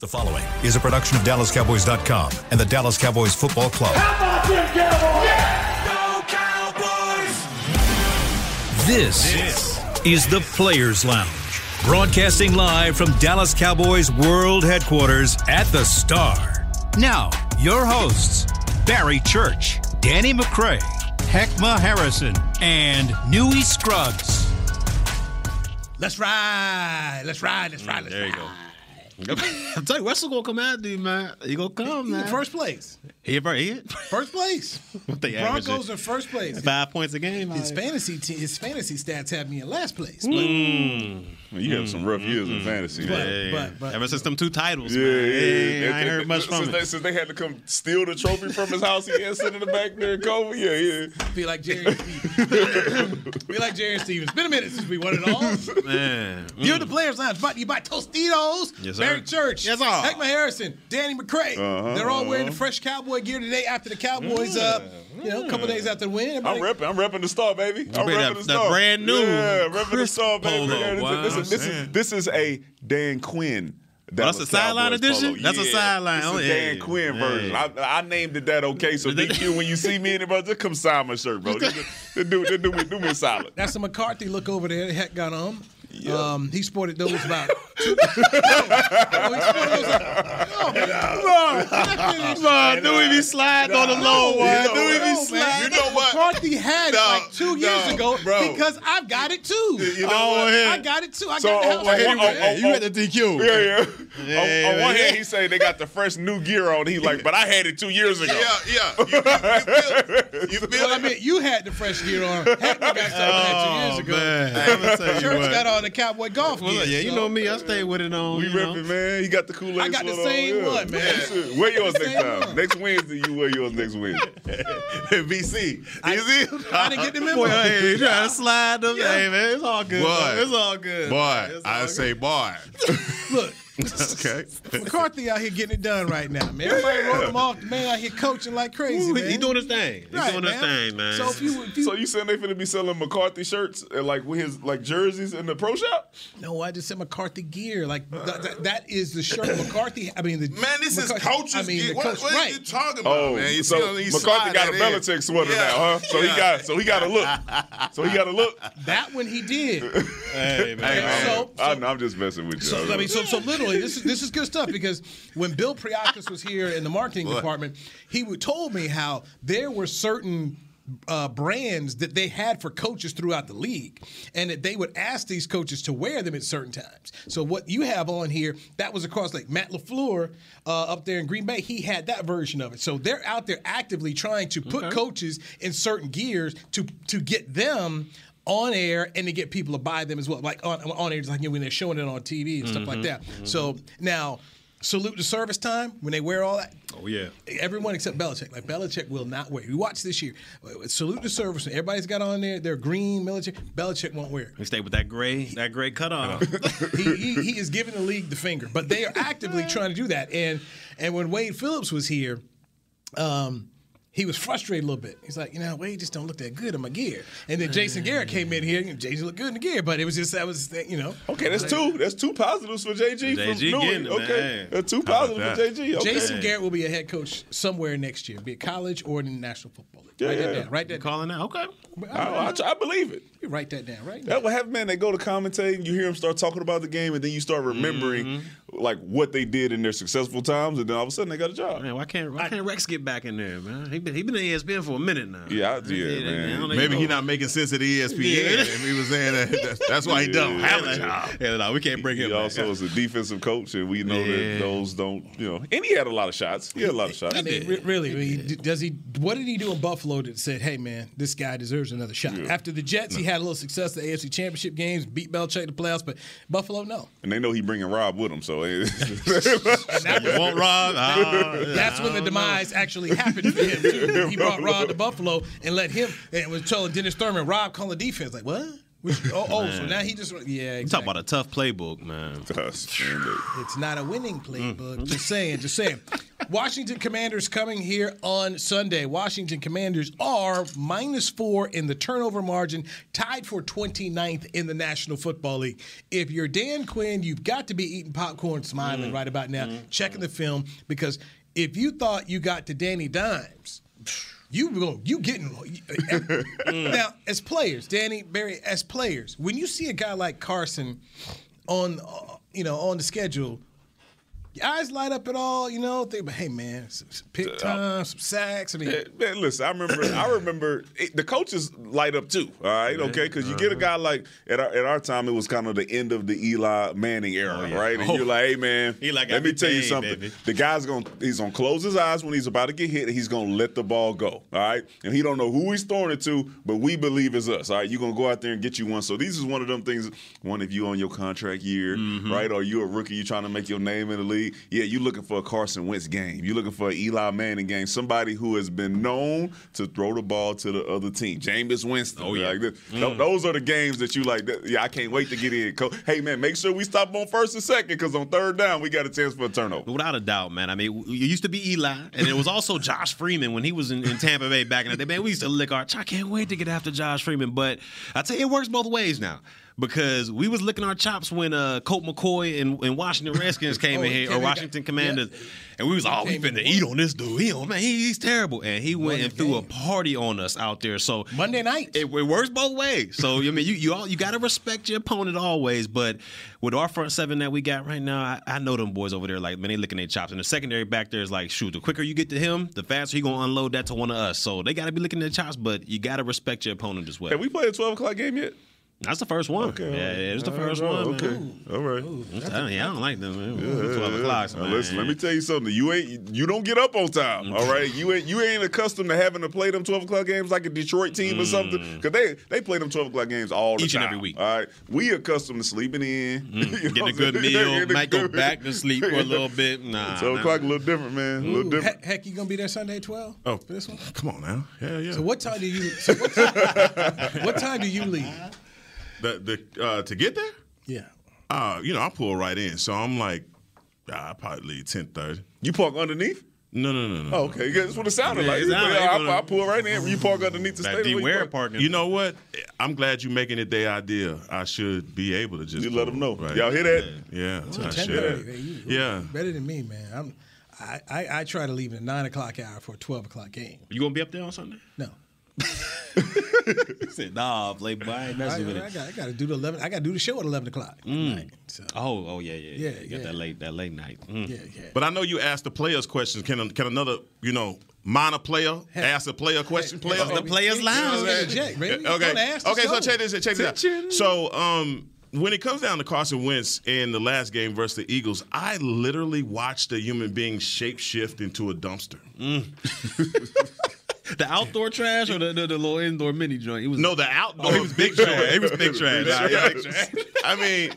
The following is a production of DallasCowboys.com and the Dallas Cowboys Football Club. How about them Cowboys? This, is the Players Lounge, broadcasting live from Dallas Cowboys World Headquarters at the Star. Now, your hosts, Barry Church, Danny McCray, Heckma Harrison, and Newy Scruggs. Let's ride. Let's ride. Let's ride. Let's mm, There you go. I'm telling you, Russell gonna come out, dude, man. He gonna come, man. First place. he ever he First place. What they Broncos in first place. five points a game. His out fantasy te- his fantasy stats have me in last place. But, You have some rough years in fantasy. But- Yeah, but- but- ever since them two titles, Yeah, man. yeah, Yeah, yeah. I ain't heard much since from they, it. Since they had to come steal the trophy from his house, he had sitting in the back there in Kobe. Yeah, yeah. feel like Jerry Stevens. feel like Jerry Stevens. It's been a minute since we won it all. Man, You're the Players Lounge. But you buy Tostitos. Yes, sir. Barry Church. Yes, sir. Heckma Harrison. Danny McCray. Uh-huh, They're all wearing the uh-huh. fresh cowboy gear today after the Cowboys, uh, you know, a couple days after the win. I'm Everybody- repping. I'm repping the star, baby. I'm Be repping that- the star. brand new Yeah, repping the star, baby. polo. Yeah, Wow, this, is, this, is, this is a Dan Quinn. that's a sideline edition? polo. That's a sideline. This Oh, is yeah. Dan Quinn Yeah. version. I, I named it that. Okay, so DQ, when you see me in it, bro, just come sign my shirt, bro. Just, just do, just do me, do me a solid. That's a McCarthy look over there. Heck got on. Um, he sported those about. Two, no, no, he sported those. No, no, Nah, do we be sliding on the low one? You know Do we what? be You know what? McCarthy had No, it like two years no, ago bro. because I've got it too. You know Oh, what? yeah. I got it too. I So, got the oh, house. oh, anyway. oh, oh, you had the DQ. Yeah, yeah. Yeah, on, on one hand, he say they got the fresh new gear on. He like, but I had it two years ago. Yeah, yeah. You, you feel, you feel Well, I mean, you had the fresh gear on. Heck, got something that two years Oh, ago. man. I'm gonna tell you got on the cowboy golf Well, gear. yeah, you so- know me. I stay with it on. We you know. ripping, man. You got the Kool Aid. I got the same on, yeah. one, man. Wear yours next time. one. Next Wednesday, you wear yours next Wednesday. BC. I- You see? I didn't get the memo. Boy, hey, you trying to slide them? Hey, man, it's all good. Boy. It's all good. Boy, all I good. say boy. Look, okay. McCarthy out here getting it done right now, man. Everybody wrote him off. The man out here coaching like crazy, Ooh, man. he, he doing his thing. He's Right, doing his thing, man. So if you, if you so you saying they finna be selling McCarthy shirts and like with his like jerseys in the pro shop? no, I just said McCarthy gear. Like th- th- that is the shirt McCarthy. I mean, the Man, this is McCarthy- coach's I mean, gear. the What, coach, what right? are you talking about, Oh, man? You so see McCarthy got a that. Belichick sweater Yeah, now, huh? So yeah. he got so he got a look. So he got a look. that one he did. hey, man. And so, I, so, know, I'm just messing with you. so I mean, so so literally, this is this is good stuff because when Bill Priakos was here in the marketing department, he would told me how there were certain. Uh, brands that they had for coaches throughout the league, and that they would ask these coaches to wear them at certain times. So what you have on here, that was across like Matt LaFleur uh, up there in Green Bay. He had that version of it. So they're out there actively trying to put coaches in certain gears to to get them on air and to get people to buy them as well. Like on, on air, just like you know, when they're showing it on TV and stuff like that. So now, salute to service time when they wear all that. Oh, yeah. Everyone except Belichick. Like Belichick will not wear. it. We watched this year. Salute to service. when Everybody's got on there. They're green military. Belichick won't wear He stay with that gray, that gray cut on. he, he, he is giving the league the finger. But they are actively trying to do that. And and when Wade Phillips was here, um, he was frustrated a little bit. He's like, you know, Wade just don't look that good in my gear. And then Jason Garrett mm. came in here, and Jason looked good in the gear, but it was just that was you know. Okay, that's two. That's two positives for JG. from JG Newy. getting it, okay, man. that's two How about positives for? JG. Okay. Jason Garrett will be a head coach somewhere next year, be it college or in the National Football League. Yeah, write that yeah. down. Write that down. Calling that? Okay. I, I, try- I believe it. You write that down right now. That what happen, man. They go to commentate, and you hear them start talking about the game, and then you start remembering Mm-hmm. like what they did in their successful times, and then all of a sudden they got a job. Man, why can't why can't Rex get back in there, man? He been he been in ESPN for a minute now. Yeah, I- yeah, man. I Maybe he's not making sense at ESPN. Yeah. If he was saying that, that's, that's why he don't have a job. Yeah, no, we can't bring him. He back. also is a defensive coach, and we know Yeah. that those don't, you know. And he had a lot of shots. He had a lot of shots. I mean, re- really, I mean, d- does he? What did he do in Buffalo that said, "Hey, man, this guy deserves another shot"? After the Jets, he had a little success at the AFC Championship games, beat Belichick in the playoffs, but Buffalo, no. and they know he bringing Rob with him, so And that You want Rob? Oh, That's when the demise actually happened to him. Too. He brought Rob to Buffalo and let him and was telling Dennis Thurman, Rob call the defense. Like what? Which, oh, oh, so now he just yeah. You talk about a tough playbook, man. It's not a winning Mm. playbook. Just saying, just saying. Washington Commanders coming here on Sunday. Washington Commanders are minus four in the turnover margin, tied for 29th in the National Football League. If you're Dan Quinn, you've got to be eating popcorn, Mm. smiling right about now, Mm-hmm. checking the film, because if you thought you got to Danny Dimes, you go, you getting eh, eh. Mm. now as players, Danny Barry, as players, when you see a guy like Carson on, uh, you know, on the schedule, your eyes light up at all. You know, think, about, hey man, some, some pick time, some sacks. I mean, Man, man, listen, I remember. I remember it, the coaches light up too. All right, okay, because you get a Uh-huh. guy like at our, at our time, it was kind of the end of the Eli Manning era, yeah. right? And Oh. you're like, hey man, Eli got let me me tell you something. baby. The guy's gonna he's gonna close his eyes when he's about to get hit, and he's gonna let the ball go. All right, and he don't know who he's throwing it to, but we believe it's us. All right, you're gonna go out there and get you one. So these is one of them things. One, if you on your contract year, Mm-hmm. right, or you a rookie, you trying to make your name in the league. Yeah, you're looking for a Carson Wentz game. You're looking for an Eli Manning game. Somebody who has been known to throw the ball to the other team. Jameis Winston. Oh, yeah. Like this. Mm. Those are the games that you like. Yeah, I can't wait to get in. Hey man, make sure we stop on first and second because on third down we got a chance for a turnover. Without a doubt, man. I mean, it used to be Eli, and it was also Josh Freeman when he was in, in Tampa Bay back in the day. Man, we used to lick our. I can't wait to get after Josh Freeman, but I tell you, it works both ways now. Because we was licking our chops when uh, Colt McCoy and, and Washington Redskins came Oh, in here, came or Washington got- Commanders, yeah. and we was all we came in finna eat on this dude. He, man, he, he's terrible, and he went Won and the threw a party on us out there. So Monday night. it, it works both ways. So I mean, you you all you got to respect your opponent always. But with our front seven that we got right now, I, I know them boys over there like man, they licking their chops. And the secondary back there is like, shoot, the quicker you get to him, the faster he gonna unload that to one of us. So they got to be licking their chops, but you got to respect your opponent as well. Have we played a twelve o'clock game yet? That's the first one. Okay, yeah, all it's the first All one. right, man. Okay, all right. I'm telling I don't like them. Man. Twelve o'clock. Now, man. listen, let me tell you something. You ain't you don't get up on time. All right, you ain't you ain't accustomed to having to play them twelve o'clock games like a Detroit team or something because they they play them twelve o'clock games all the Mm. Each and every week. Mm. All right, we accustomed to sleeping in, You know Get a good meal, might go back to sleep for a little bit. Nah, Twelve nah. o'clock a little different, man. A little different. heck, heck, you gonna be there Sunday at 12? Oh, For this one? Come on now. Yeah, yeah. So what time do you? So what, time, what time do you leave? The the uh, to get there, Yeah. uh, you know, I pull right in. So I'm like, ah, I probably leave ten thirty. You park underneath? No, no, no, no. Oh, okay. That's what it sounded Yeah, like. it sounded like I, gonna- I pull right in. You park underneath the That stadium. Where you park. parking. You know what? I'm glad you're making it their idea. I should be able to just You let them know. right? Y'all hear that? Yeah, I should. thirty. You, Yeah. Better than me, man. I'm. I, I, I try to leave at nine o'clock hour for a twelve o'clock game. You gonna be up there on Sunday? No. He said, "Nah, Playboy, I ain't I, with I it." got, I got to do the eleven. I got to do the show at eleven o'clock. Tonight, so, Oh, oh yeah, yeah, yeah. Yeah, You got yeah. that late, that late night. Mm. yeah, yeah. But I know you asked the players questions. Can can another, you know, minor player ask a player question? Player, It's the players' lounge. Interject. Okay. Don't ask the okay. So show. check this. Check this out. So um, when it comes down to Carson Wentz in the last game versus the Eagles, I literally watched a human being shapeshift into a dumpster. The outdoor trash or the, the, the little indoor mini joint? It was No, the outdoor. Oh, it was big trash. It was big trash. Nah, yeah. big trash. I mean,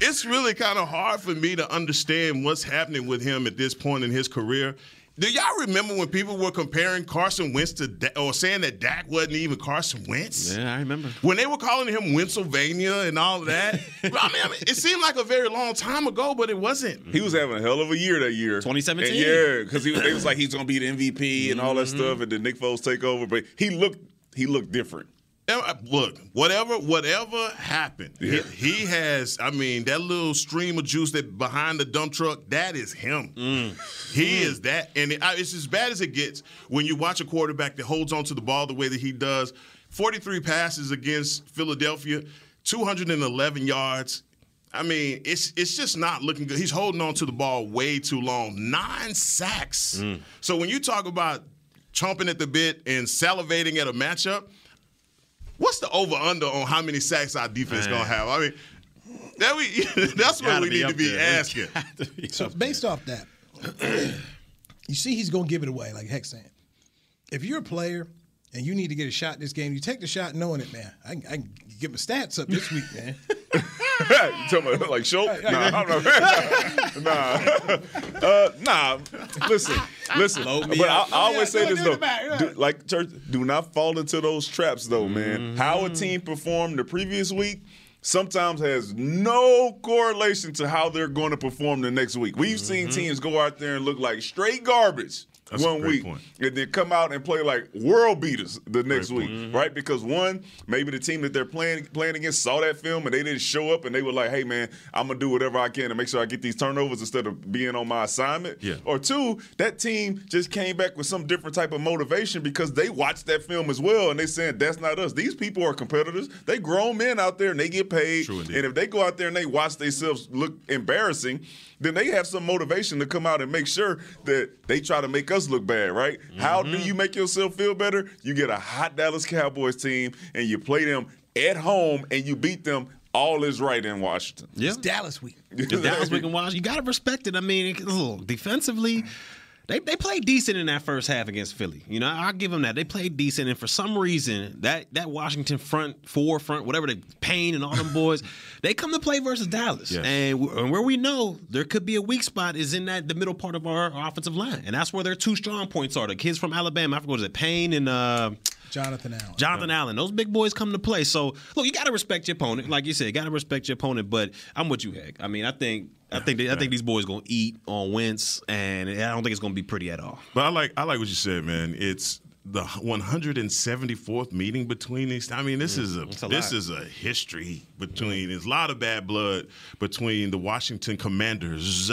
it's really kind of hard for me to understand what's happening with him at this point in his career. Do y'all remember when people were comparing Carson Wentz to Da- or saying that Dak wasn't even Carson Wentz? Yeah, I remember. When they were calling him Pennsylvania and all of that, I, mean, I mean, it seemed like a very long time ago, but it wasn't. He was having a hell of a year that year. 2017. And yeah, because he it was like he's gonna be the MVP and all that mm-hmm. stuff, and then Nick Foles take over. But he looked he looked different. Uh, Look, whatever, whatever happened, Yeah. he, he has. I mean, that little stream of juice that behind the dump truck, that is him. Mm. He mm. is that, and it, it's as bad as it gets when you watch a quarterback that holds on to the ball the way that he does. Forty-three passes against Philadelphia, two hundred and eleven yards. I mean, it's it's just not looking good. He's holding on to the ball way too long. Nine sacks. Mm. So when you talk about chomping at the bit and salivating at a matchup, what's the over under on how many sacks our defense Man. gonna have? I mean, that we that's what we need to be there. asking. Gotta be So up based off that, you see he's going to give it away, like Heck saying. If you're a player and you need to get a shot this game, you take the shot knowing it, man. I, can- I can get my stats up this week, man. you talking about like Schultz? Nah, I'm not, nah, uh, nah. Listen, Listen, Load but I. I always Yeah, say this though, back, do, like church, do not fall into those traps though, man. How a team performed the previous week sometimes has no correlation to how they're going to perform the next week. We've seen teams go out there and look like straight garbage. That's one week point. and then come out and play like world beaters the next Great week, right? Because one, maybe the team that they're playing playing against saw that film and they didn't show up and they were like, "Hey, man, I'm gonna do whatever I can to make sure I get these turnovers instead of being on my assignment." Yeah. Or two, that team just came back with some different type of motivation because they watched that film as well and they saying that's not us. These people are competitors. They grown men out there and they get paid. True and if they go out there and they watch themselves look embarrassing, then they have some motivation to come out and make sure that they try to make us look bad, right? How do mm-hmm. you make yourself feel better? You get a hot Dallas Cowboys team and you play them at home and you beat them. All is right in Washington. Yeah. It's Dallas week. If Dallas we can watch, you got to respect it. I mean, it- look, defensively, they they played decent in that first half against Philly. You know, I'll give them that. They played decent, and for some reason, that that Washington front, four front, whatever the Payne and all them boys, they come to play versus Dallas, Yes. and, w- and where we know there could be a weak spot is in that the middle part of our offensive line, and that's where their two strong points are. The kids from Alabama, I forget what is it, Payne and. Uh, Jonathan Allen. Jonathan Allen, those big boys come to play. So look, you got to respect your opponent, like you said, got to respect your opponent. But I'm with you, Heck. I mean, I think, I think, they, I think these boys gonna eat on Wentz, and I don't think it's gonna be pretty at all. But I like I like what you said, man. It's the 174th meeting between these. I mean, this mm, is a, a this lot. is a history between. There's a lot of bad blood between the Washington Commanders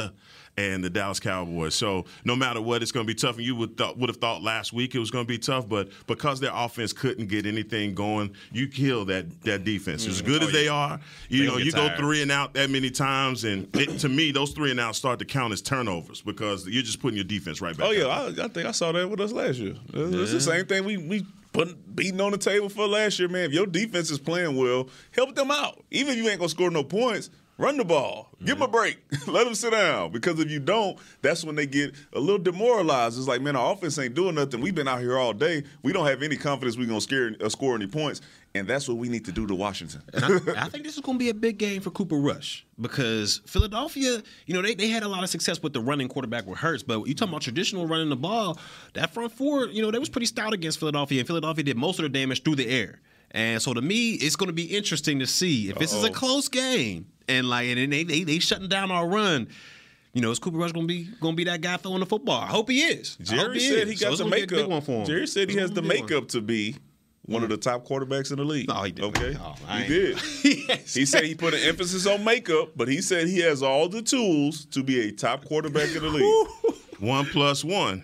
and the Dallas Cowboys. So no matter what, it's going to be tough. And you would th- would have thought last week it was going to be tough, but because their offense couldn't get anything going, you kill that that defense. As mm. good oh, as they are, you They know, you get go three and out that many times, and it, to me, those three and outs start to count as turnovers because you're just putting your defense right back. Oh yeah. I, I think I saw that with us last year. It's it's the same thing we we put beating on the table for last year, man. If your defense is playing well, help them out. Even if you ain't gonna score no points, run the ball, give them a break, let them sit down. Because if you don't, that's when they get a little demoralized. It's like, man, our offense ain't doing nothing. We've been out here all day. We don't have any confidence we're gonna scare, uh, score any points, and that's what we need to do to Washington. And I, I think this is going to be a big game for Cooper Rush because Philadelphia, you know, they, they had a lot of success with the running quarterback with Hurts, but you talking about traditional running the ball, that front four, you know, they was pretty stout against Philadelphia, and Philadelphia did most of the damage through the air. And so to me, it's going to be interesting to see if this is a close game and like and they they they shutting down our run. You know, is Cooper Rush to be to be that guy throwing the football? I hope he is. Jerry said is. he got it's the gonna be a big makeup. one for him. Jerry said he has the gonna be a big one. makeup to be one of the top quarterbacks in the league. No, he didn't. Okay, Oh, he did. Yes. He said he put an emphasis on makeup, but he said he has all the tools to be a top quarterback in the league. One plus one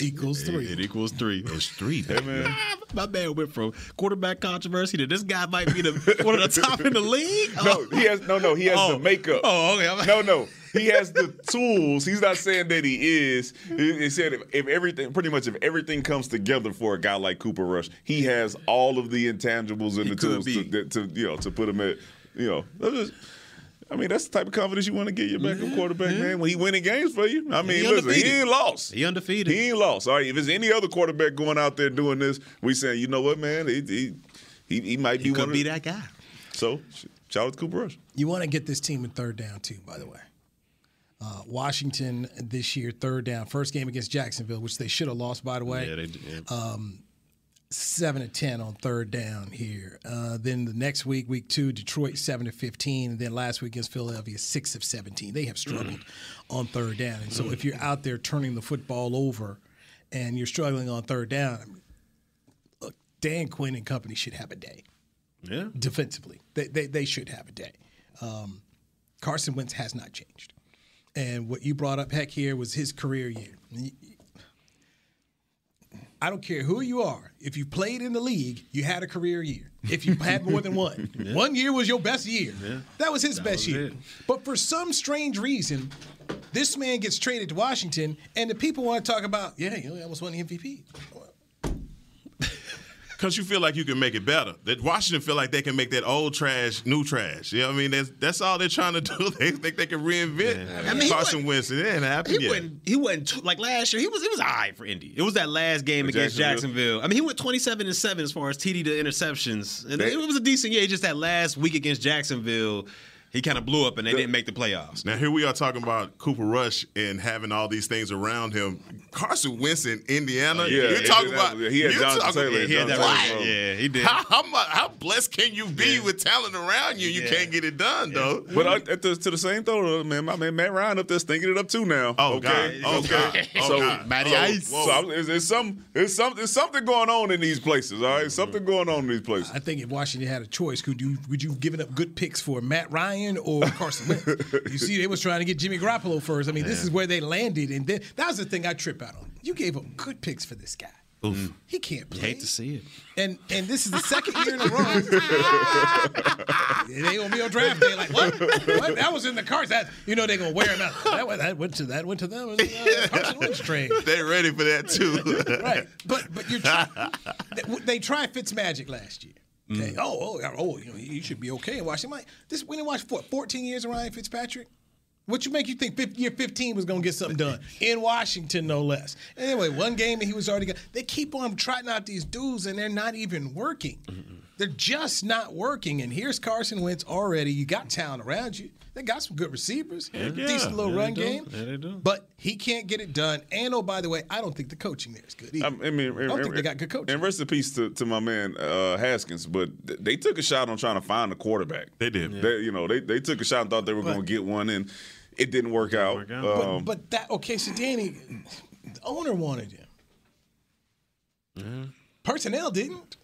Equals three. It equals three. is three. baby. man. Ah, my man went from quarterback controversy to this guy might be the one of the top in the league. No, he has no, no. He has Oh. the makeup. Oh, okay. No, no. He has the tools. He's not saying that he is. He, he said if, if everything, pretty much, if everything comes together for a guy like Cooper Rush, he has all of the intangibles and He the tools to, to, you know to put him at, you know. That's just- I mean, that's the type of confidence you want to get your backup quarterback, man. When he winning games for you, I mean, He listen, he ain't lost. He undefeated. He ain't lost. All right, if there's any other quarterback going out there doing this, we saying, you know what, man, he he, he, he might be He one could be that guy. So, sh- shout out to Cooper Rush. You want to get this team in third down too, by the way. Uh, Washington this year, third down, first game against Jacksonville, which they should have lost, by the way. Yeah, they, yeah. Seven to ten on third down here. Uh, then the next week, week two, Detroit seven to fifteen, and then last week against Philadelphia six of seventeen. They have struggled on third down, and so if you're out there turning the football over, and you're struggling on third down, look, Dan Quinn and company should have a day yeah. defensively. They they, they should have a day. Um, Carson Wentz has not changed, and what you brought up, heck, here was his career year. I don't care who you are. If you played in the league, you had a career year. If you had more than one, one year was your best year. That was his best was year. it. But for some strange reason, this man gets traded to Washington, and the people want to talk about, yeah, you know, he almost won the MVP. Because you feel like you can make it better. That Washington feel like they can make that old trash new trash. You know what I mean? That's, that's all they're trying to do. They think they can reinvent I mean, he Carson Wentz. It ain't happened He yet. wasn't. He wasn't t- like last year. He was. It was all right for Indy. It was that last game against Jacksonville? Jacksonville. I mean, he went twenty-seven and seven as far as TD to interceptions, and They- it was a decent year. Just that last week against Jacksonville, He kind of blew up and they didn't make the playoffs. Now here we are talking about Cooper Rush and having all these things around him. Carson Wentz in Indiana. Yeah, you're talking that- about he had you're Jonathan talking- Taylor. he had that right. Yeah, he did. How, how, how blessed can you be Yeah. with talent around you? You Yeah. can't get it done though. But uh, at the, to the same though, man, my man Matt Ryan up there stinking it up too now. Oh, okay, God. Oh, okay. God. Oh, so, God. Matty so, Ice. So I'm- there's, there's some, there's some, there's something going on in these places. All right, something going on in these places. I think if Washington had a choice, could you would you given up good picks for Matt Ryan or Carson Wentz? you see, they was trying to get Jimmy Garoppolo first. I mean, this is where they landed, and then that was the thing I trip out on. You gave up good picks for this guy. He can't play. Hate to see it. And and this is the second year in a row. they gonna be on draft day like what? what? That was in the cards. That you know they gonna wear him out. That went, that went to that went to them. Uh, Carson Wentz trade. They're ready for that too. Right, but but you're try- they, they tried Fitzmagic last year. Mm. Okay. Oh, oh, oh, you know, he should be okay in Washington. Like, this we didn't watch what 14 years of Ryan Fitzpatrick. What you make you think year 15 was gonna get something done in Washington, no less? Anyway, one game and he was already got. They keep on trotting out these dudes and they're not even working. They're just not working. And here's Carson Wentz already. You got talent around you. They got some good receivers, yeah, decent little Yeah, they run do. game. Yeah, they do. But he can't get it done. And oh, by the way, I don't think the coaching there is good either. I mean, I don't think they got good coaching. And rest in peace to, to my man uh, Haskins, but th- they took a shot on trying to find a quarterback. They did. They, you know, they, they took a shot and thought they were going to get one, and it didn't work out. work out. But, Um, but that okay, so Danny, the owner wanted him. Personnel didn't.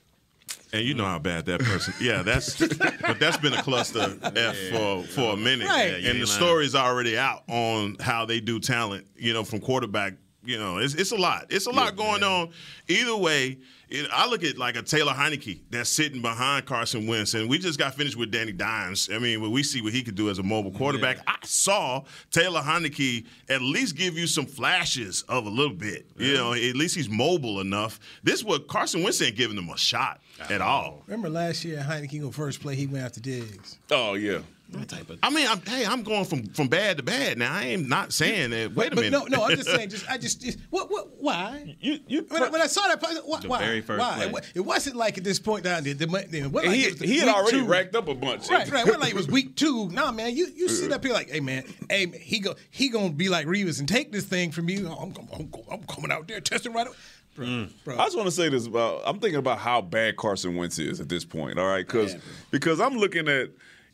And you know how bad that person. Yeah, that's. but that's been a cluster f for for a minute. Right. Yeah, and the lying. story's already out on how they do talent. You know, from quarterback. You know, it's it's a lot. It's a lot going on. Either way, it, I look at like a Taylor Heinicke that's sitting behind Carson Wentz, and we just got finished with Danny Dimes. I mean, when we see what he could do as a mobile quarterback, I saw Taylor Heinicke at least give you some flashes of a little bit. You know, at least he's mobile enough. This is what Carson Wentz ain't giving him a shot at all. Remember last year, Heinicke on first play, he went after Diggs. oh yeah, That type of I mean, I'm, hey, I'm going from, from bad to bad now. I am not saying that. Wait a But minute. no, no, I'm just saying. Just I just, just what, what, why? you you. When I, when I saw that, play, why? The why? very first why? play. It, wasn't like at this point down there. The, the, the, what, like he, it he had already two. racked up a bunch. Right, right. What like it was week two? Nah, man. You you sit up here like, hey man, hey man, he go he gonna be like Reeves and take this thing from you. I'm I'm, I'm, I'm coming out there testing right away. Bro, Mm. bro. I just want to say this about. I'm thinking about how bad Carson Wentz is at this point. All right, because because I'm looking at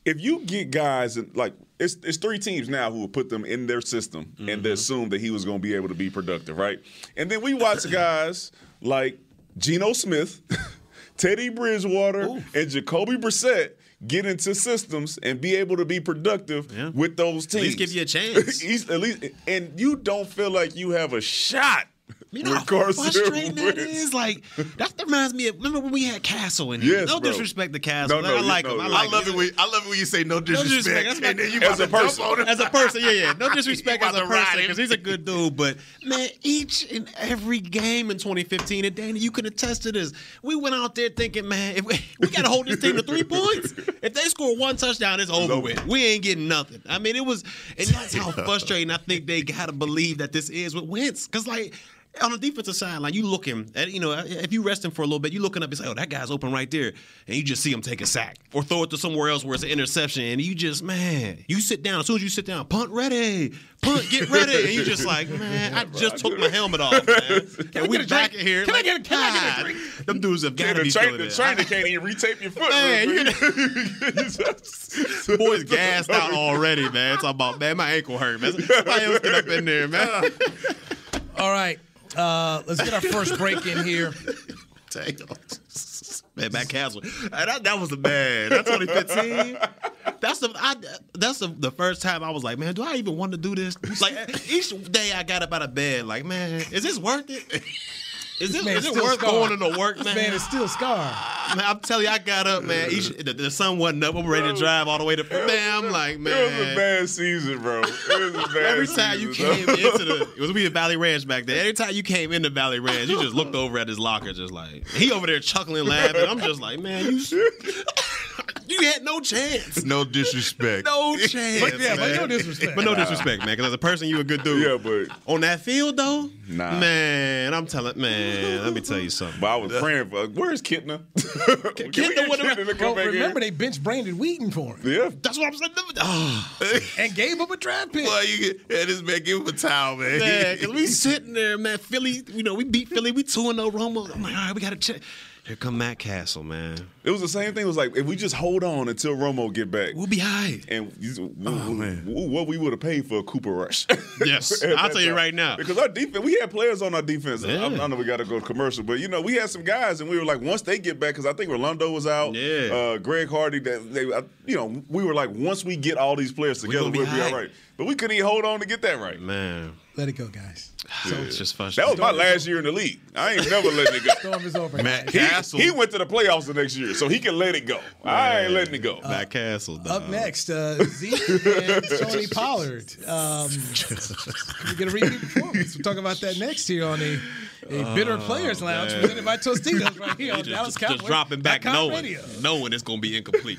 if you get guys and like it's it's three teams now who will put them in their system and Mm-hmm. they assume that he was going to be able to be productive, right? And then we watch guys like Geno Smith, Teddy Bridgewater, and Jacoby Brissett get into systems and be able to be productive Yeah. with those teams. least give you a chance. At least, and you don't feel like you have a shot. You know how frustrating that is. Like that reminds me of remember when we had Cassel in here. Yes, no bro. disrespect to Cassel. No, no, I like no, him. no. I I love him. it when I love it when you say no disrespect, disrespect. That's and then you As a person. as a person, yeah, yeah. No disrespect as a about to ride person because he's a good dude. But man, each and every game in 2015, and Danny, you can attest to this. We went out there thinking, man, if we, we got to hold this team to three points. If they score one touchdown, it's over with. We ain't getting nothing. I mean, it was, and that's how frustrating I think they got to believe that this is with Wentz. Because like. On the defensive side, like you looking at, you know, if you rest him for a little bit, you looking up and say, "Oh, that guy's open right there," and you just see him take a sack or throw it to somewhere else where it's an interception, and you just, man, you sit down. As soon as you sit down, punt ready, punt, get ready, and you just like, man, I just took my helmet off, man. And we get a back in here. Can I get a- can I get a drink? Them dudes have got to be train, the trainer can't even retape your foot. Man, you Boys gassed out already, man. Talking about, man, my ankle hurt, man. Somebody else get up in there, man. All right, uh, let's get our first break in here. Man, Matt Cassel. That, that was a man. That's 2015. That's the I, that's the, the first time I was like, man, do I even want to do this? Like each day I got up out of bed, like, man, is this worth it? Is this Man, is it still worth scarred. going into work, This man? man is still scarred. Man, I'm telling you, I got up, man. Each, the, the sun wasn't up. I'm ready to drive all the way to. Man, I'm like, man. It was a bad season, bro. It was a bad Every time you came bro. into the, it was we at Valley Ranch back then. Every time you came into Valley Ranch, you just looked over at his locker, just like he over there chuckling, laughing. I'm just like, man, you, you you had no chance. No disrespect. No chance. But yeah, but no disrespect. But no disrespect, man. Because as a person, you a good dude. Yeah, but on that field though, Nah. man, I'm telling, man, let me tell you something. but I was praying for. Where's Kitna? Can Kitna would have- Kitna to come Well, back remember in? they benched Brandon Weeden for him Yeah. That's what I'm saying. Oh, and gave him a draft pick. Well, you get, yeah, this man give him a towel, man. man, because we sitting there, man. Philly, you know, we beat Philly. We two and oh, no Romo. I'm like, all right, we got to check. Here come Matt Cassel, man. It was the same thing. It was like if we just hold on until Romo get back. We'll be high. and you- Oh, man. what we would have paid for a Cooper Rush. Yes, I'll that tell you right now. Because our defense, we had players on our defense. I, Yeah. I know we got to go to commercial, but you know we had some guys, and we were like, once they get back, because I think Rolando was out. Yeah. Uh, Greg Hardy. That they, I, you know, we were like, once we get all these players together, we'll be all high. right. But we couldn't even hold on to get that right. Man, Let it go, guys. So it's just That was my last year in the league. I ain't never letting it go. Storm is over. Matt He, Cassel. he went to the playoffs the next year, so he can let it go. I ain't letting it go. Matt Cassel. Dog. Up next, uh, Zeke and Tony Pollard. Um, can we get a repeat performance? We'll talk about that next here on a, a Bitter Players Lounge man. presented by Tostitos right here on Just, Dallas just, Cowboys. just dropping back, knowing, Radio. knowing it's gonna be incomplete.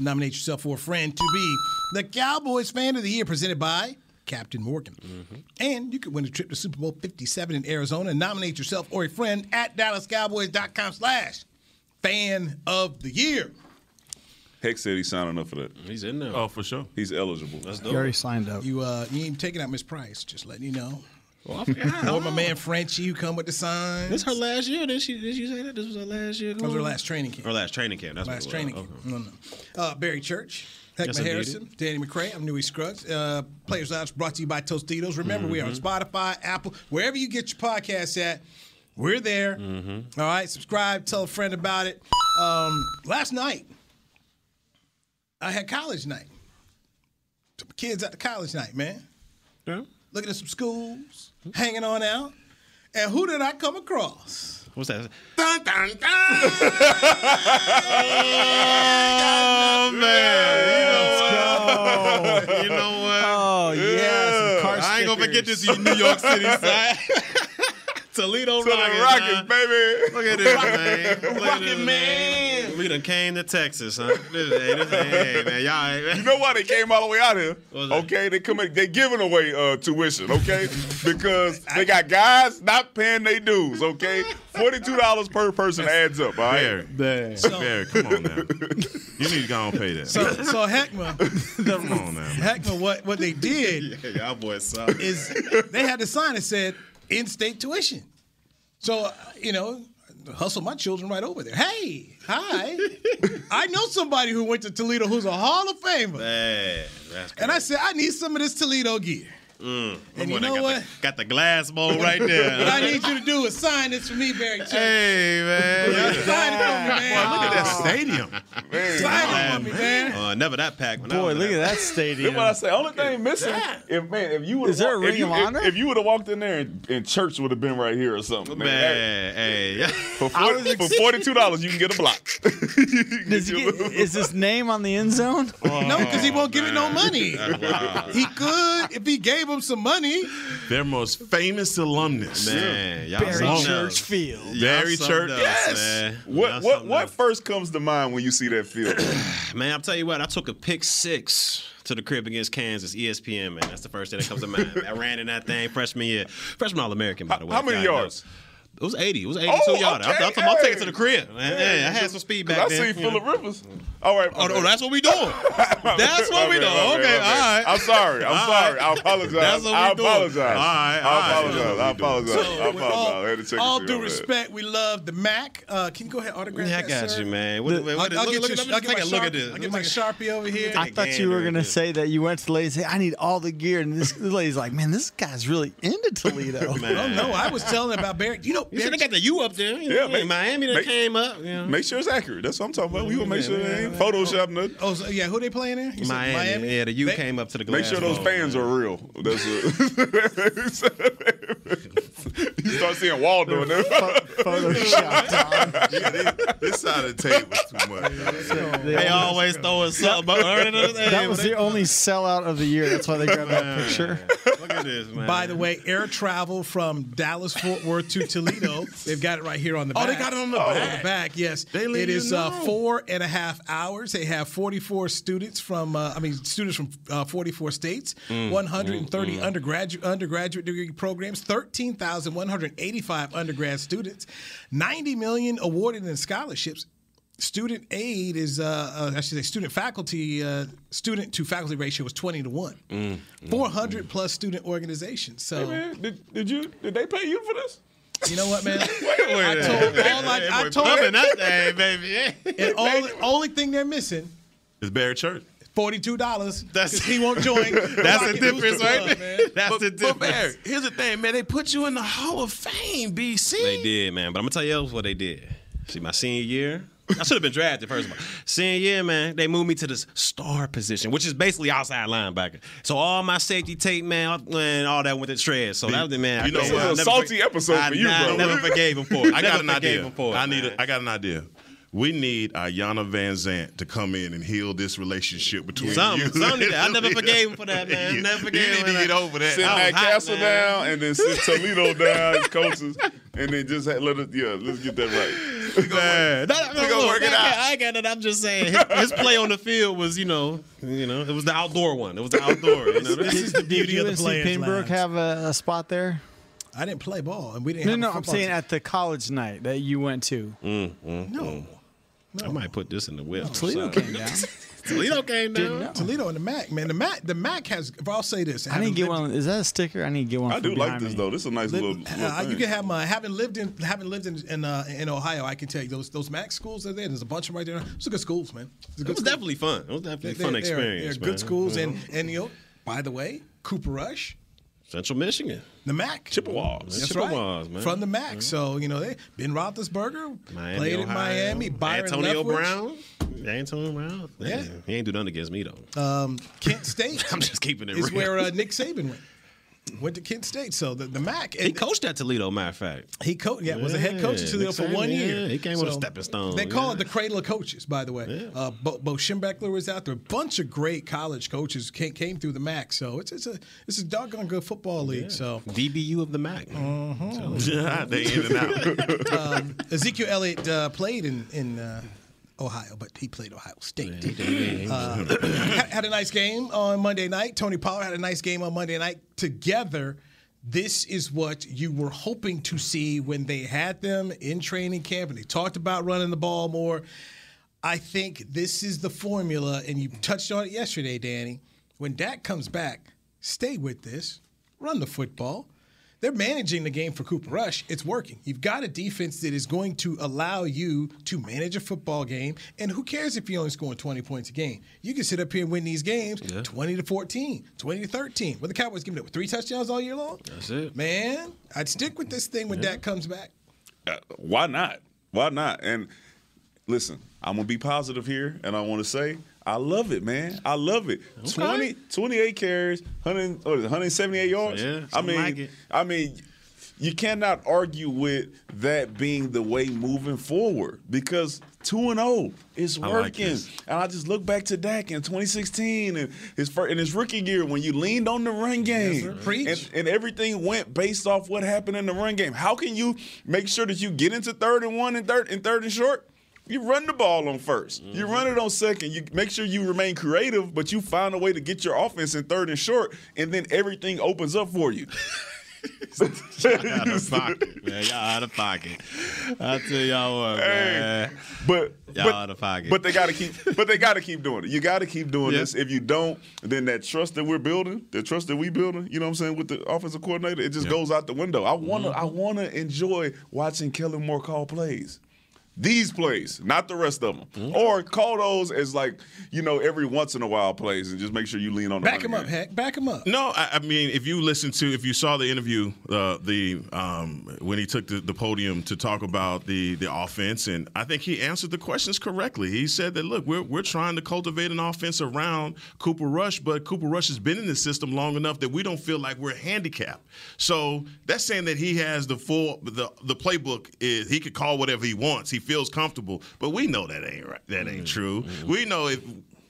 Nominate yourself for a friend to be the Cowboys Fan of the Year presented by Captain Morgan. And you could win a trip to Super Bowl 57 in Arizona and nominate yourself or a friend at DallasCowboys.com slash fan of the year. Heck said he's signing up for that. He's in there. Oh, for sure. He's eligible. That's You dope. already signed up. You uh you ain't taking out Miss Price, just letting you know. Well, I. Or my man Frenchie who come with the signs. This her last year. Did she? Did she say that this was her last year? That was her last training camp. Her last training camp. That's Last what it training was. camp. No, no. Uh, Barry Church, Heckma Yes, indeed. Harrison, Danny McCray. I'm Newy Scruggs. Uh, Players Lounge brought to you by Tostitos. Remember, we are on Mm-hmm. Spotify, Apple, wherever you get your podcasts at. We're there. Mm-hmm. All right, subscribe, tell a friend about it. Um, last night, I had college night. Took my kids out to college night, man. Yeah. Looking at some schools, hanging on out. And who did I come across? What's that? Dun, dun, dun. Oh man! You know what? You know what? Oh, yeah. Car I ain't gonna forget this New York City side. Toledo To Rockets, Rockets, baby. Look at this, man. Rocket this, man. We done came to Texas, huh? This, hey, this, hey, man, y'all. You know why they came all the way out here? Okay, they come they giving away uh, tuition, okay? because they got guys not paying their dues, okay? Forty two dollars per person adds up, all right? Barry, Barry, come on now. You need to go and pay that. So, so Heckma, come on now. Heckma, what what they did Yeah, y'all boys suck. is they had a sign that said in-state tuition. So uh, you know, hustle my children right over there. Hey, hi, I know somebody who went to Toledo who's a Hall of Famer, Man, that's and I said I need some of this Toledo gear. Mm, And you know got what? The, got the glass bowl right there. What I need you to do is sign this for me, Barry Church. hey, man. Sign it for me, man. Boy, look at that stadium. Sign it for me, man. Uh, never that packed. Boy, look there. at that That's stadium. what I say. Only thing missing, if man, if you would Is there a if ring of if- honor? If, you would have walked in there and, and church would have been right here or something, man. Man, hey. that- for for forty two dollars, you can get a block. Does get he get, is his name on the end zone? No, because he won't give it no money. Wow. He could if he gave him some money. Their most famous alumnus. Man, y'all Barry something Church else. Field. Barry something Church. else, Yes. man. What Y'all what what else. first comes to mind when you see that field? Man, I'll tell you what. I took a pick six to the crib against Kansas, ESPN. Man, that's the first thing that comes to mind. I ran in that thing freshman year, freshman All American by the way. How many yards? knows. It was 80. It was 82 Oh, yards. I, okay, I, I'm taking it to the crib. Man, hey, I had some speed back I then. see you know. Philip Rivers. All right. Oh, no, that's what we doing. That's what we doing. Okay, all right. I'm sorry. I'm sorry. I apologize. That's what we I apologize. All right, I apologize. I apologize. I apologize. all, I had to check all to see due respect, we love the Mac. Uh, can you go ahead and autograph this? Yeah, I got you, man. What, I'll, I'll get, look, you, look, I'll let's get take my a look at this. I'll get my Sharpie over here. I thought you were gonna say that you went to the lady and say, "I need all the gear," and this lady's like, "Man, this guy's really into Toledo." Man. Oh, no, I was telling about Barry. You know, You Barry, should have got the U up there. You Yeah, know, make- Miami that make- came up. You know. Make sure it's accurate. That's what I'm talking about. We gonna make sure they ain't man. Photoshop nothing. Oh, so, yeah, who they playing there? You said Miami. Yeah, the U They- came up to the glass. Make sure those fans are real. That's it. you start seeing Wall doing that. Photoshopped Yeah, this, this side of the table is too much. They always throw throwing something. But That was the only sellout of the year. That's why they grabbed that picture. Look at this, man. By the way, air travel from Dallas Fort Worth to Toledo. They've got it right here on the Oh, back. they got it on the On back. the back, yes. They let it you is uh, know. four and a half hours. They have 44 students from, uh, I mean, students from uh, 44 states, Mm, 130 undergraduate undergraduate degree programs, 13,185 undergrad students, 90 million awarded in scholarships. Student aid is, uh, uh, I should say, student faculty, uh, student to faculty ratio is 20 to 1. Mm, 400 plus student organizations. So, Man, did, did you? Did they pay you for this? you know what, man? Wait I a told minute. all I, I Boy, told pumping that thing, baby. and all, only thing they're missing is Barry Church. Forty-two dollars. That's- he won't join. That's the difference, right Club, man. That's But, the but difference. Here's the thing, man. They put you in the Hall of Fame, BC. They did, man. But I'm gonna tell you else what they did. See, my senior year, I should have been drafted first of all. Senior year, man, they moved me to this star position, which is basically outside linebacker. So all my safety tape, man, and all that went to shreds. So that was the man. You know I- what? This is a salty for- episode I, for you, I bro. never forgave him for it. I Never got an forgave idea. him for it, I need. man. A, I got an idea. We need Iyanla Vanzant to come in and heal this relationship between Something, you. something. I never forgave him for that, man. You- Never forgave you him need for to get over that. Sit I was hot, Castle man. down and then sit Toledo down as coaches, and then just let it. Yeah, let's get that right. Man, that, We gonna look, work it I got- out. I got it. I'm just saying, his, his play on the field was, you know, you know, it was the outdoor one. It was the outdoor. You know, This is the beauty of the UNC players' Pembroke have a, a spot there? I didn't play ball, and we didn't. No, have no. I'm football saying team. at the college night that you went to. Mm, mm, no. Mm. I might put this in the whip. Toledo came down. Toledo came down. Toledo and the Mac, man. The Mac, the Mac has. If I'll say this, I need to get one. Is that a sticker? I need to get one. I do like this me. though. This is a nice little. little Uh, you can have my having lived in having lived in in, uh, in Ohio. I can tell you those those Mac schools are there. There's a bunch of them right there. It's a good schools, man. It's a It was schools. definitely fun. It was definitely They're- fun they're- experience. They're, good man. schools, and and you know, by the way, Cooper Rush, Central Michigan. The Mac, Chippewas. That's Chippewas, right. man. From the MAC. So, you know, they Ben Roethlisberger Miami, played in Ohio. Miami. Byron Antonio Leftwich, Brown. Antonio Brown. Yeah. Yeah. He ain't do nothing against me though. Um, Kent State I'm just keeping it is real. This is where uh, Nick Saban went. Went to Kent State. So the, the MAC. he coached at Toledo, matter of fact. He coached, yeah, was a head coach at Toledo for one yeah, year. he came with a stepping stone, They call yeah. it the cradle of coaches, by the way. Yeah. Uh, Bo, Bo Schembechler was out there. A bunch of great college coaches came, came through the MAC. So it's it's a it's a doggone good football league. So DBU of the MAC. Uh-huh. they in and out. um, Ezekiel Elliott uh, played in in uh, Ohio, but he played Ohio State. Uh, had, had a nice game on Monday night. Tony Pollard had a nice game on Monday night. Together, this is what you were hoping to see when they had them in training camp and they talked about running the ball more. I think this is the formula, and you touched on it yesterday, Danny. When Dak comes back, stay with this, run the football. They're managing the game for Cooper Rush. It's working. You've got a defense that is going to allow you to manage a football game. And who cares if you're only scoring 20 points a game? You can sit up here and win these games Yeah. 20 to 14, 20 to 13. What the Cowboys giving up three touchdowns all year long? That's it. Man, I'd stick with this thing when Dak comes back. Uh, why not? Why not? And listen, I'm gonna be positive here, and I want to say I love it, man. I love it. 20, 28 carries, 100, what is it, 178 yards. Yeah, I mean, like. I mean, you cannot argue with that being the way moving forward because two and zero is I like working. and I just look back to Dak in 2016 and his first, in his rookie year when you leaned on the run game. Preach. And, and everything went based off what happened in the run game. How can you make sure that you get into third and one and third and third and short? You run the ball on 1st You mm-hmm. run it on second. You make sure you remain creative, but you find a way to get your offense in third and short, and then everything opens up for you. out of pocket, man. Y'all out of pocket. I tell y'all what, man. But Y'all but, out of pocket. but they got to keep. But they got to keep doing it. You got to keep doing Yeah. this. If you don't, then that trust that we're building, the trust that we building, you know what I'm saying, with the offensive coordinator, it just goes out the window. I wanna, mm-hmm. I wanna enjoy watching Kellen Moore call plays. These plays, not the rest of them, or call those as like you know every once in a while plays, and just make sure you lean on the Back running him up, game. Heck. Back him up. No, I, I mean, if you listen to, if you saw the interview, uh, the um, when he took the, the podium to talk about the the offense, and I think he answered the questions correctly. He said that look, we're we're trying to cultivate an offense around Cooper Rush, but Cooper Rush has been in the system long enough that we don't feel like we're handicapped. So that's saying that he has the full the the playbook is he could call whatever he wants. He feels comfortable, but we know that ain't right. That ain't mm-hmm. true. Mm-hmm. We know if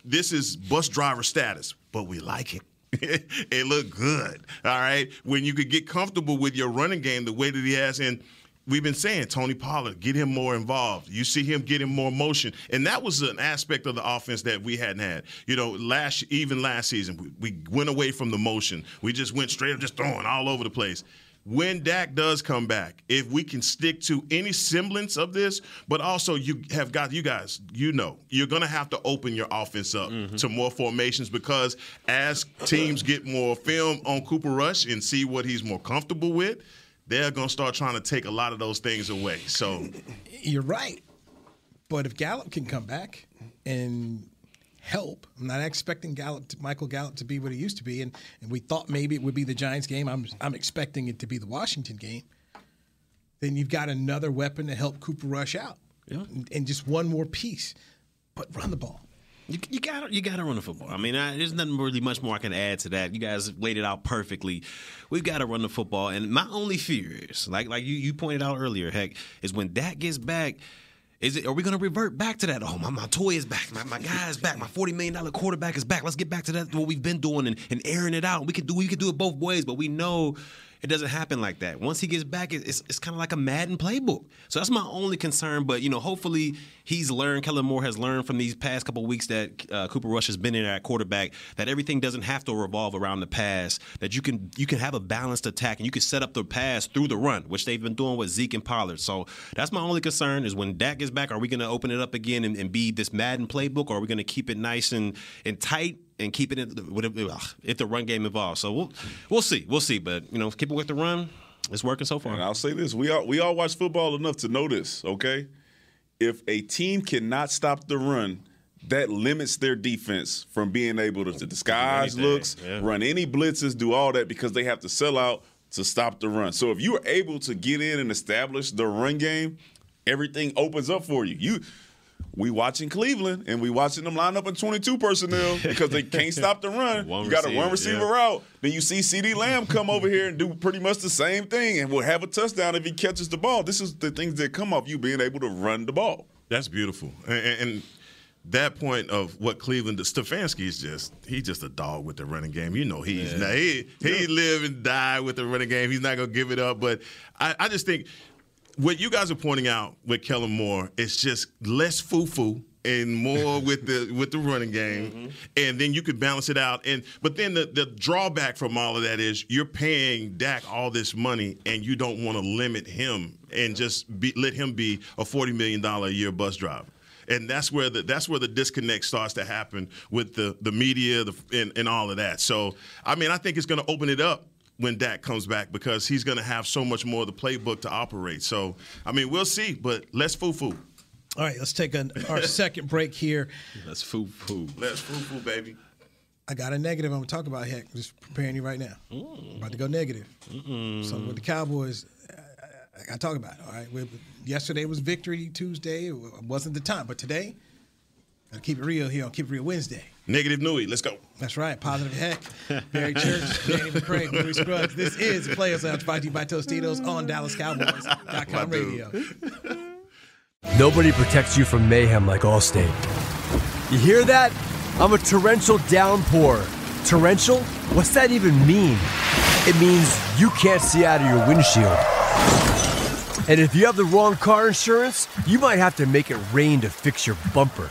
this is bus driver status, but we like it. it looked good. All right. When you could get comfortable with your running game the way that he has, and we've been saying Tony Pollard, get him more involved. You see him getting more motion, and that was an aspect of the offense that we hadn't had. You know, last even last season we, we went away from the motion. We just went straight up, just throwing all over the place. When Dak does come back, if we can stick to any semblance of this, but also you have got you guys, you know, you're going to have to open your offense up mm-hmm. to more formations because as teams get more film on Cooper Rush and see what he's more comfortable with, they're going to start trying to take a lot of those things away. So You're right. But if Gallup can come back and help, I'm not expecting Gallup, to, Michael Gallup, to be what he used to be, and, and we thought maybe it would be the Giants game. I'm I'm expecting it to be the Washington game. Then you've got another weapon to help Cooper Rush out, Yeah. and, and just one more piece. But run the ball. You, you got you got to run the football. I mean, I, there's nothing really much more I can add to that. You guys laid it out perfectly. We've got to run the football, and my only fear is, like like you, you pointed out earlier, heck, is when Dak gets back. Is it? Are we going to revert back to that? Oh, my, my toy is back. My, my guy is back. My forty million dollar quarterback is back. Let's get back to that. What we've been doing and, and airing it out. We could do we could do it both ways, but we know it doesn't happen like that. Once he gets back, it's, it's kind of like a Madden playbook. So that's my only concern. But you know, hopefully he's learned. Kellen Moore has learned from these past couple weeks that uh, Cooper Rush has been in at quarterback. That everything doesn't have to revolve around the pass. That you can you can have a balanced attack and you can set up the pass through the run, which they've been doing with Zeke and Pollard. So that's my only concern is when Dak gets back, are we going to open it up again and, and be this Madden playbook, or are we going to keep it nice and and tight? And keep it if the run game involves. So we'll we'll see, we'll see. But you know, keep it with the run. It's working so far. And I'll say this: we all we all watch football enough to know this. Okay, if a team cannot stop the run, that limits their defense from being able to, to disguise anything, looks, yeah. run any blitzes, do all that because they have to sell out to stop the run. So if you are able to get in and establish the run game, everything opens up for you. You. We watching Cleveland and we watching them line up in 22 personnel because they can't stop the run. One you got a receiver, one receiver yeah. out. Then you see CeeDee Lamb come over here and do pretty much the same thing and will have a touchdown if he catches the ball. This is the things that come off you being able to run the ball. That's beautiful. And, and- and that point of what Cleveland, Stefanski is just, he's just a dog with the running game. You know, he's not, he, he live and die with the running game. He's not going to give it up. But I, I just think what you guys are pointing out with Kellen Moore is just less foo foo and more with the with the running game, Mm-hmm. and then you could balance it out. And but then the, the drawback from all of that is you're paying Dak all this money, and you don't want to limit him and just be, let him be a forty million dollar a year bus driver. And that's where the that's where the disconnect starts to happen with the the media the, and, and all of that. So I mean, I think it's going to open it up when Dak comes back because he's going to have so much more of the playbook to operate. So I mean, we'll see, but let's foo foo. All right, let's take an, our second break here. Let's foo foo. Let's foo foo, baby. I got a negative I'm gonna talk about. Heck, just preparing you right now. I'm about to go negative. So with the Cowboys, I, I, I gotta talk about it. All right. We, yesterday was Victory Tuesday. It wasn't the time, but today, gotta keep it real here on Keep It Real Wednesday. Negative Newy, let's go. That's right. Positive heck. Barry Church, Danny McCray, Newy Scruggs. This is Players Lounge brought to you by Tostitos on DallasCowboys.com radio. Nobody protects you from mayhem like Allstate. You hear that? I'm a torrential downpour. Torrential? What's that even mean? It means you can't see out of your windshield. And if you have the wrong car insurance, you might have to make it rain to fix your bumper.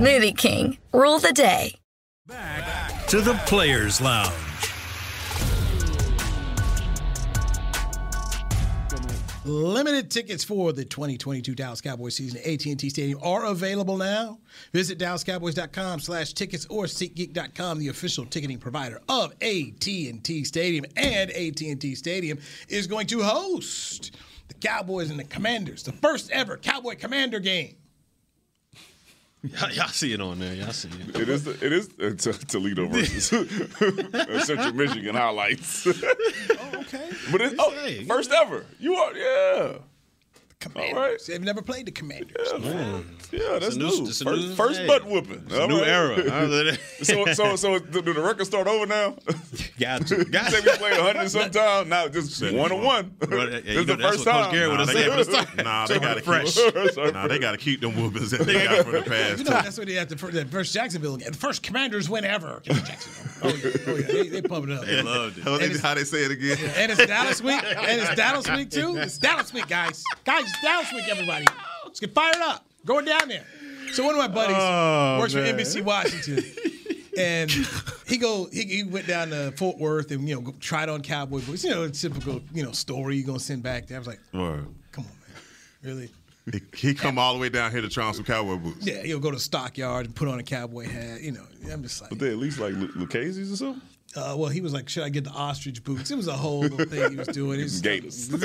Smoothie King, rule the day. Back to the Players Lounge. Limited tickets for the 2022 Dallas Cowboys season at AT&T Stadium are available now. Visit DallasCowboys.com slash tickets or SeatGeek.com, the official ticketing provider of AT&T Stadium. And AT&T Stadium is going to host the Cowboys and the Commanders, the first ever Cowboy Commander game. Y'all, y'all see it on there. Y'all see it. It is. It is uh, T- Toledo versus Central Michigan highlights. okay. But it's oh, first ever. You are yeah. Commanders. All right. They've never played the Commanders. Yeah, yeah that's It's new- new. it's First, new- first hey, butt whooping. it's a new right. era. so, so, so, do the record start over now? Got to. Got Say we played 100 sometime. Now just one on one. This you is know, the that's first time. Garrett would have Nah, they. Nah, they got to fresh. keep. Nah, they got to keep them whoopings that they got from the past. You know, that's what they have to the first Jacksonville game. The first Commanders win ever Jacksonville. Oh, yeah. Oh, yeah. They, they pump it up. They loved it. How And they, how they say it again? And it's Dallas week. And it's Dallas week too. It's Dallas week, guys. Guys, it's Dallas week, everybody. Let's get fired up. Going down there. So one of my buddies Oh, works for NBC Washington. And he go he, he went down to Fort Worth and you know tried on cowboy boots. You know, a typical, you know, story you're gonna send back there. I was like, Word. come on, man. Really? He, he come all the way down here to try on some cowboy boots. Yeah, he'll go to stockyard and put on a cowboy hat. You know, I'm just like But they at least like Lu- Lucchese's or something. Uh, well, he was like, should I get the ostrich boots? It was a whole little thing he was doing. He was- Gators.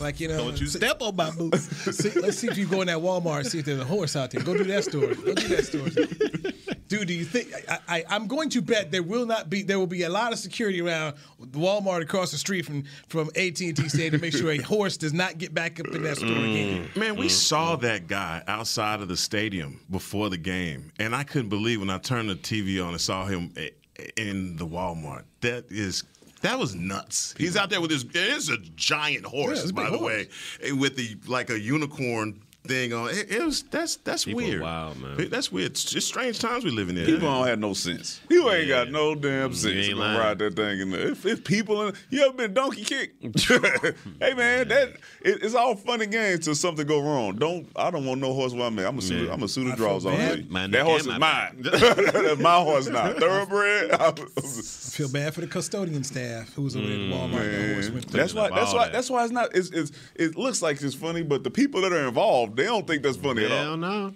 Like you know, Don't you step on my boots. see, let's see if you go in that Walmart and see if there's a horse out there. Go do that store. Go do that store. Dude, do you think I, I, I'm going to bet there will not be there will be a lot of security around Walmart across the street from from AT&T Stadium to make sure a horse does not get back up in that store mm. again. Man, we mm-hmm. saw that guy outside of the stadium before the game, and I couldn't believe when I turned the TV on and saw him. Eh, in the Walmart. That is that was nuts. He's out there with his. It is a giant horse, big by the horse. way, eh, with the like a unicorn thing on. It, it was that's that's People weird. wild, man. That's weird. It's just strange times we live in. There. People don't have no sense. You ain't got no damn sense ain't to lying. ride that thing in there. If, if people, in, you ever been donkey kicked? hey man, that it, it's all fun and games till something go wrong. Don't I don't want no horse where I'm at. I'm gonna sue. Yeah. I'm gonna sue the draws feel on bad. you. That horse is mine. That's my horse now. Thoroughbred. I feel bad for the custodian staff who was over there at Walmart. Mm, that horse went that's why. That's why. that. That's why it's not. It's, it's. It looks like it's funny, but the people that are involved, they don't think that's funny at all. Hell no.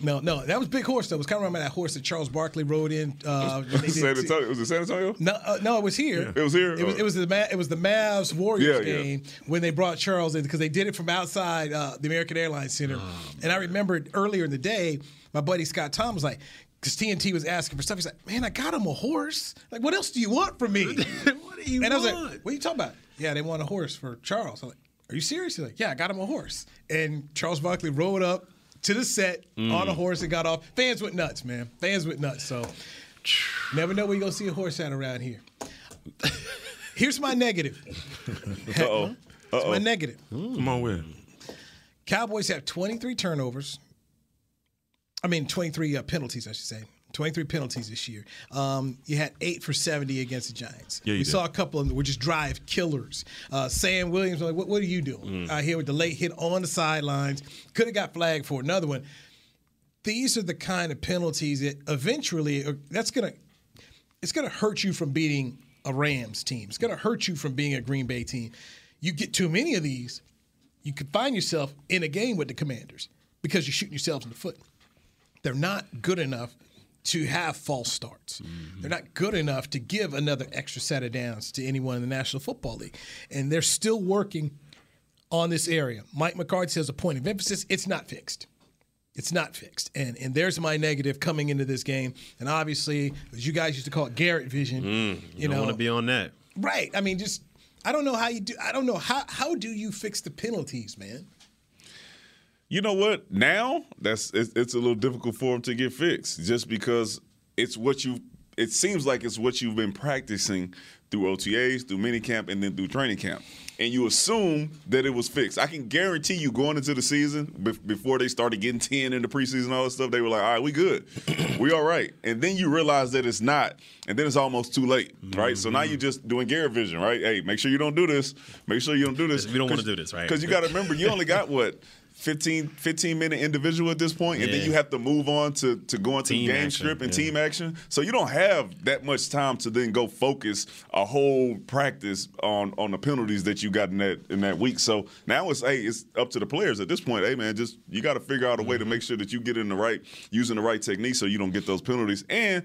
No, no, that was big horse though. It was kind of remember that horse that Charles Barkley rode in. Uh, when they did San Antonio. Was it San Antonio? No, uh, no, it was here. It was here? It was, Oh. it was the Ma- it was the Mavs Warriors Yeah, yeah. game when they brought Charles in because they did it from outside uh, the American Airlines Center. and I remembered earlier in the day, my buddy Scott Tom was like, because TNT was asking for stuff. He's like, "Man, I got him a horse. Like, what else do you want from me? what do you and I was like, want? "What are you talking about? Yeah, they want a horse for Charles." I'm like, "Are you serious?" He's like, "Yeah, I got him a horse." And Charles Barkley rode up to the set Mm. on a horse and got off. Fans went nuts, man. Fans went nuts. So never know where you're gonna see a horse at around here. Here's my negative. Uh oh. Here's my negative. Come on with. Cowboys have 23 turnovers. I mean, 23 uh, penalties, I should say. 23 penalties this year. Um, you had eight for 70 against the Giants. Yeah, you we did. saw a couple of them were just drive killers. Uh, Sam Williams, like, what, what are you doing Mm. out here with the late hit on the sidelines? Could have got flagged for another one. These are the kind of penalties that eventually are, that's gonna it's gonna hurt you from beating a Rams team. It's gonna hurt you from being a Green Bay team. You get too many of these, you could find yourself in a game with the Commanders because you're shooting yourselves in the foot. They're not good enough to have false starts. Mm-hmm. They're not good enough to give another extra set of downs to anyone in the National Football League. And they're still working on this area. Mike McCarthy says a point of emphasis, it's not fixed. It's not fixed. And and there's my negative coming into this game. And obviously, as you guys used to call it Garrett vision, mm, You, you don't want to be on that. right. I mean, just I don't know how you do I don't know how how do you fix the penalties, man? You know what? Now that's it's, it's a little difficult for him to get fixed, just because it's what you. It seems like it's what you've been practicing through OTAs, through minicamp, and then through training camp, and you assume that it was fixed. I can guarantee you, going into the season, be- before they started getting ten in the preseason, all that stuff, they were like, "All right, we good, we all right," and then you realize that it's not, and then it's almost too late, right? So now mm-hmm. you're just doing Garrett vision, right? Hey, make sure you don't do this. Make sure you don't do this. We don't wanna do this, right? Because you got to remember, you only got what 15, 15 minute individual at this point, and then you have to move on to to going to game action, script and yeah. team action. So you don't have that much time to then go focus a whole practice on on the penalties that you got in that in that week. So now it's hey, it's up to the players at this point. Hey man, just you got to figure out a way to Mm-hmm. make sure that you get in the right using the right technique so you don't get those penalties and.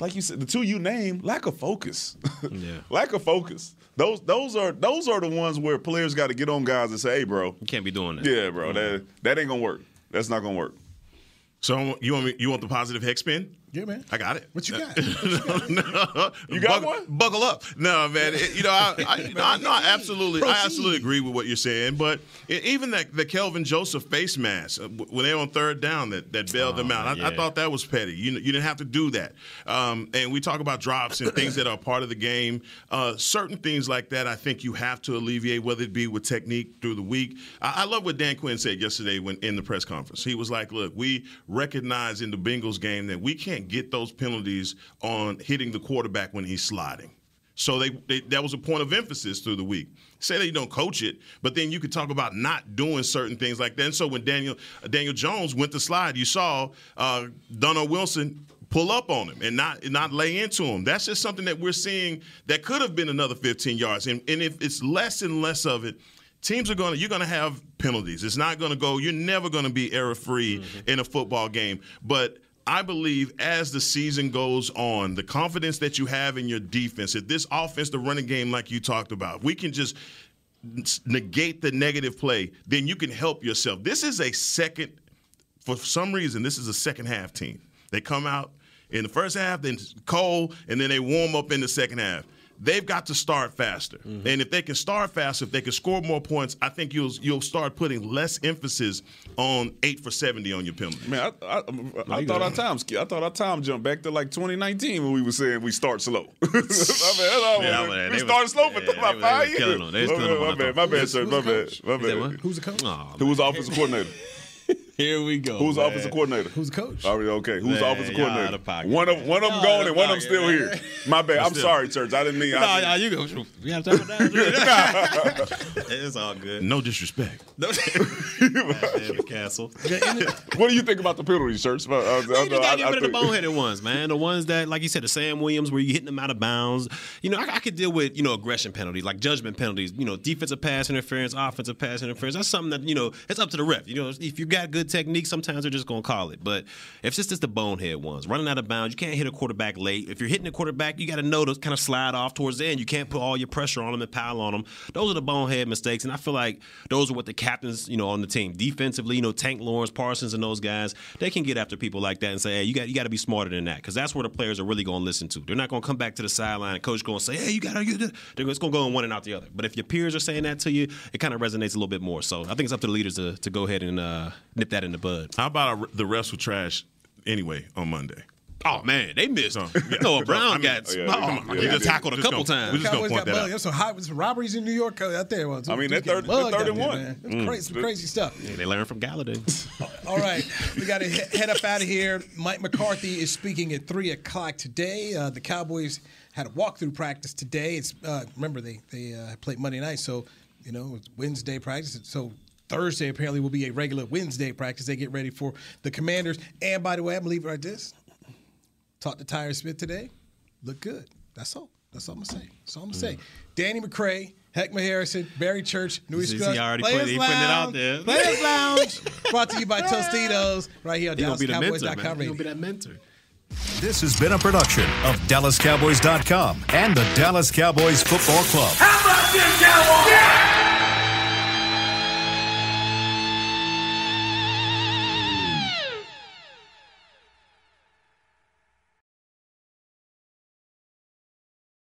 Like you said, the two you named, lack of focus. Yeah. lack of focus. Those those are those are the ones where players got to get on guys and say, "Hey, bro, You can't be doing that. yeah, bro, mm-hmm. that that ain't gonna work. That's not gonna work." So you want me? You want the positive hex spin? Yeah, man. I got it. What you got? no, You got buckle, one? Buckle up. No, man. It- you know, I, I, you know, I, no, I absolutely, I absolutely agree with what you're saying. But e- even that the Kelvin Joseph face mask uh, when they were on third down that that bailed them out, I, I thought that was petty. You you didn't have to do that. Um, and we talk about drops and things that are part of the game. Uh, certain things like that, I think you have to alleviate, whether it be with technique through the week. I, I love what Dan Quinn said yesterday when in the press conference. He was like, "Look, we recognize in the Bengals game that we can't get those penalties on hitting the quarterback when he's sliding." So they, they that was a point of emphasis through the week. Say that you don't coach it, but then you could talk about not doing certain things like that. And so when Daniel Daniel Jones went to slide, you saw uh, Donovan Wilson pull up on him and not not lay into him. That's just something that we're seeing that could have been another 15 yards. And and if it's less and less of it, teams are going to you're going to have penalties. It's not going to go. You're never going to be error free in a football game, but. I believe as the season goes on, the confidence that you have in your defense, if this offense, the running game, like you talked about, we can just negate the negative play, then you can help yourself. This is a second, for some reason, this is a second half team. They come out in the first half, then cold, and then they warm up in the second half. They've got to start faster. Mm-hmm. And if they can start faster, if they can score more points, I think you'll you'll start putting less emphasis on eight for seventy on your penalty. Man, I, I, I, I thought our time I thought our time jumped back to like 2019 when we were saying we start slow. I mean, that's Yeah, we- man, we they started slow for yeah, about they was- five they was years. them. They was My killing them bad, my bad, my bad, sir, my the bad, coach? my bad. Who's the coach? Who was the offensive coordinator? Here we go. Who's the man. offensive coordinator? Who's the coach? All right, okay. Who's the Man, offensive coordinator? out of pocket, one of one of them gone and of one of them still man. here. My bad. I'm Still. sorry, church. I didn't mean. Nah, I nah, you go. We have time for that. it's all good. No disrespect. No, Damn, Castle. what do you think about the penalties, church? Uh, uh, You just I- gotta get I rid of the think- boneheaded ones, man. The ones that, like you said, the Sam Williams, where you hitting them out of bounds. You know, I, I could deal with you know aggression penalties, like judgment penalties. You know, defensive pass interference, offensive pass interference. That's something that you know it's up to the ref. You know, if you got good technique, sometimes they're just gonna call it. But if it's just the bonehead ones, running out of bounds, you can't hit a quarterback late. If you're hitting a quarterback, you got to know to kind of slide off towards the end. You can't put all your pressure on them and pile on them. Those are the bonehead mistakes, and I feel like those are what the captains, you know, on the team defensively. You know, Tank Lawrence, Parsons, and those guys, they can get after people like that and say, "Hey, you got you got to be smarter than that," because that's where the players are really going to listen to. They're not going to come back to the sideline and coach going to say, "Hey, you got to." They're just going to go on one and out the other. But if your peers are saying that to you, it kind of resonates a little bit more. So I think it's up to the leaders to, to go ahead and uh, nip that in the bud. How about our, the refs were trash anyway on Monday? Oh man, they missed. So, Noah Brown I mean, got yeah, oh, yeah, my- yeah, he they got did. tackled a couple gonna- times. we just gonna Cowboys point got that mugged. out. There's some high, some robberies in New York out there. I mean, they're Just getting 30 they're mugged out 30 and one. man. That's crazy, some crazy stuff. Yeah, they learned from Golladay. All right, we got to head up out of here. Mike McCarthy is speaking at three o'clock today. Uh, the Cowboys had a walkthrough practice today. It's uh, remember they they uh, played Monday night, so you know it's Wednesday practice. So Thursday apparently will be a regular Wednesday practice. They get ready for the Commanders. And by the way, I'm gonna leave it like this. Talked to Tyron Smith today. Look good. That's all. That's all I'm gonna say. That's all I'm gonna say. Mm. Danny McCray, Heckma Harrison, Barry Church, Newy See, Scruggs, he already put- Players he putting it out Lounge, there. Players Lounge, brought to you by Tostitos, right here on He gonna be the mentor, man. DallasCowboys.com He gonna be that mentor. This has been a production of DallasCowboys.com and the Dallas Cowboys Football Club. How about this, Cowboys?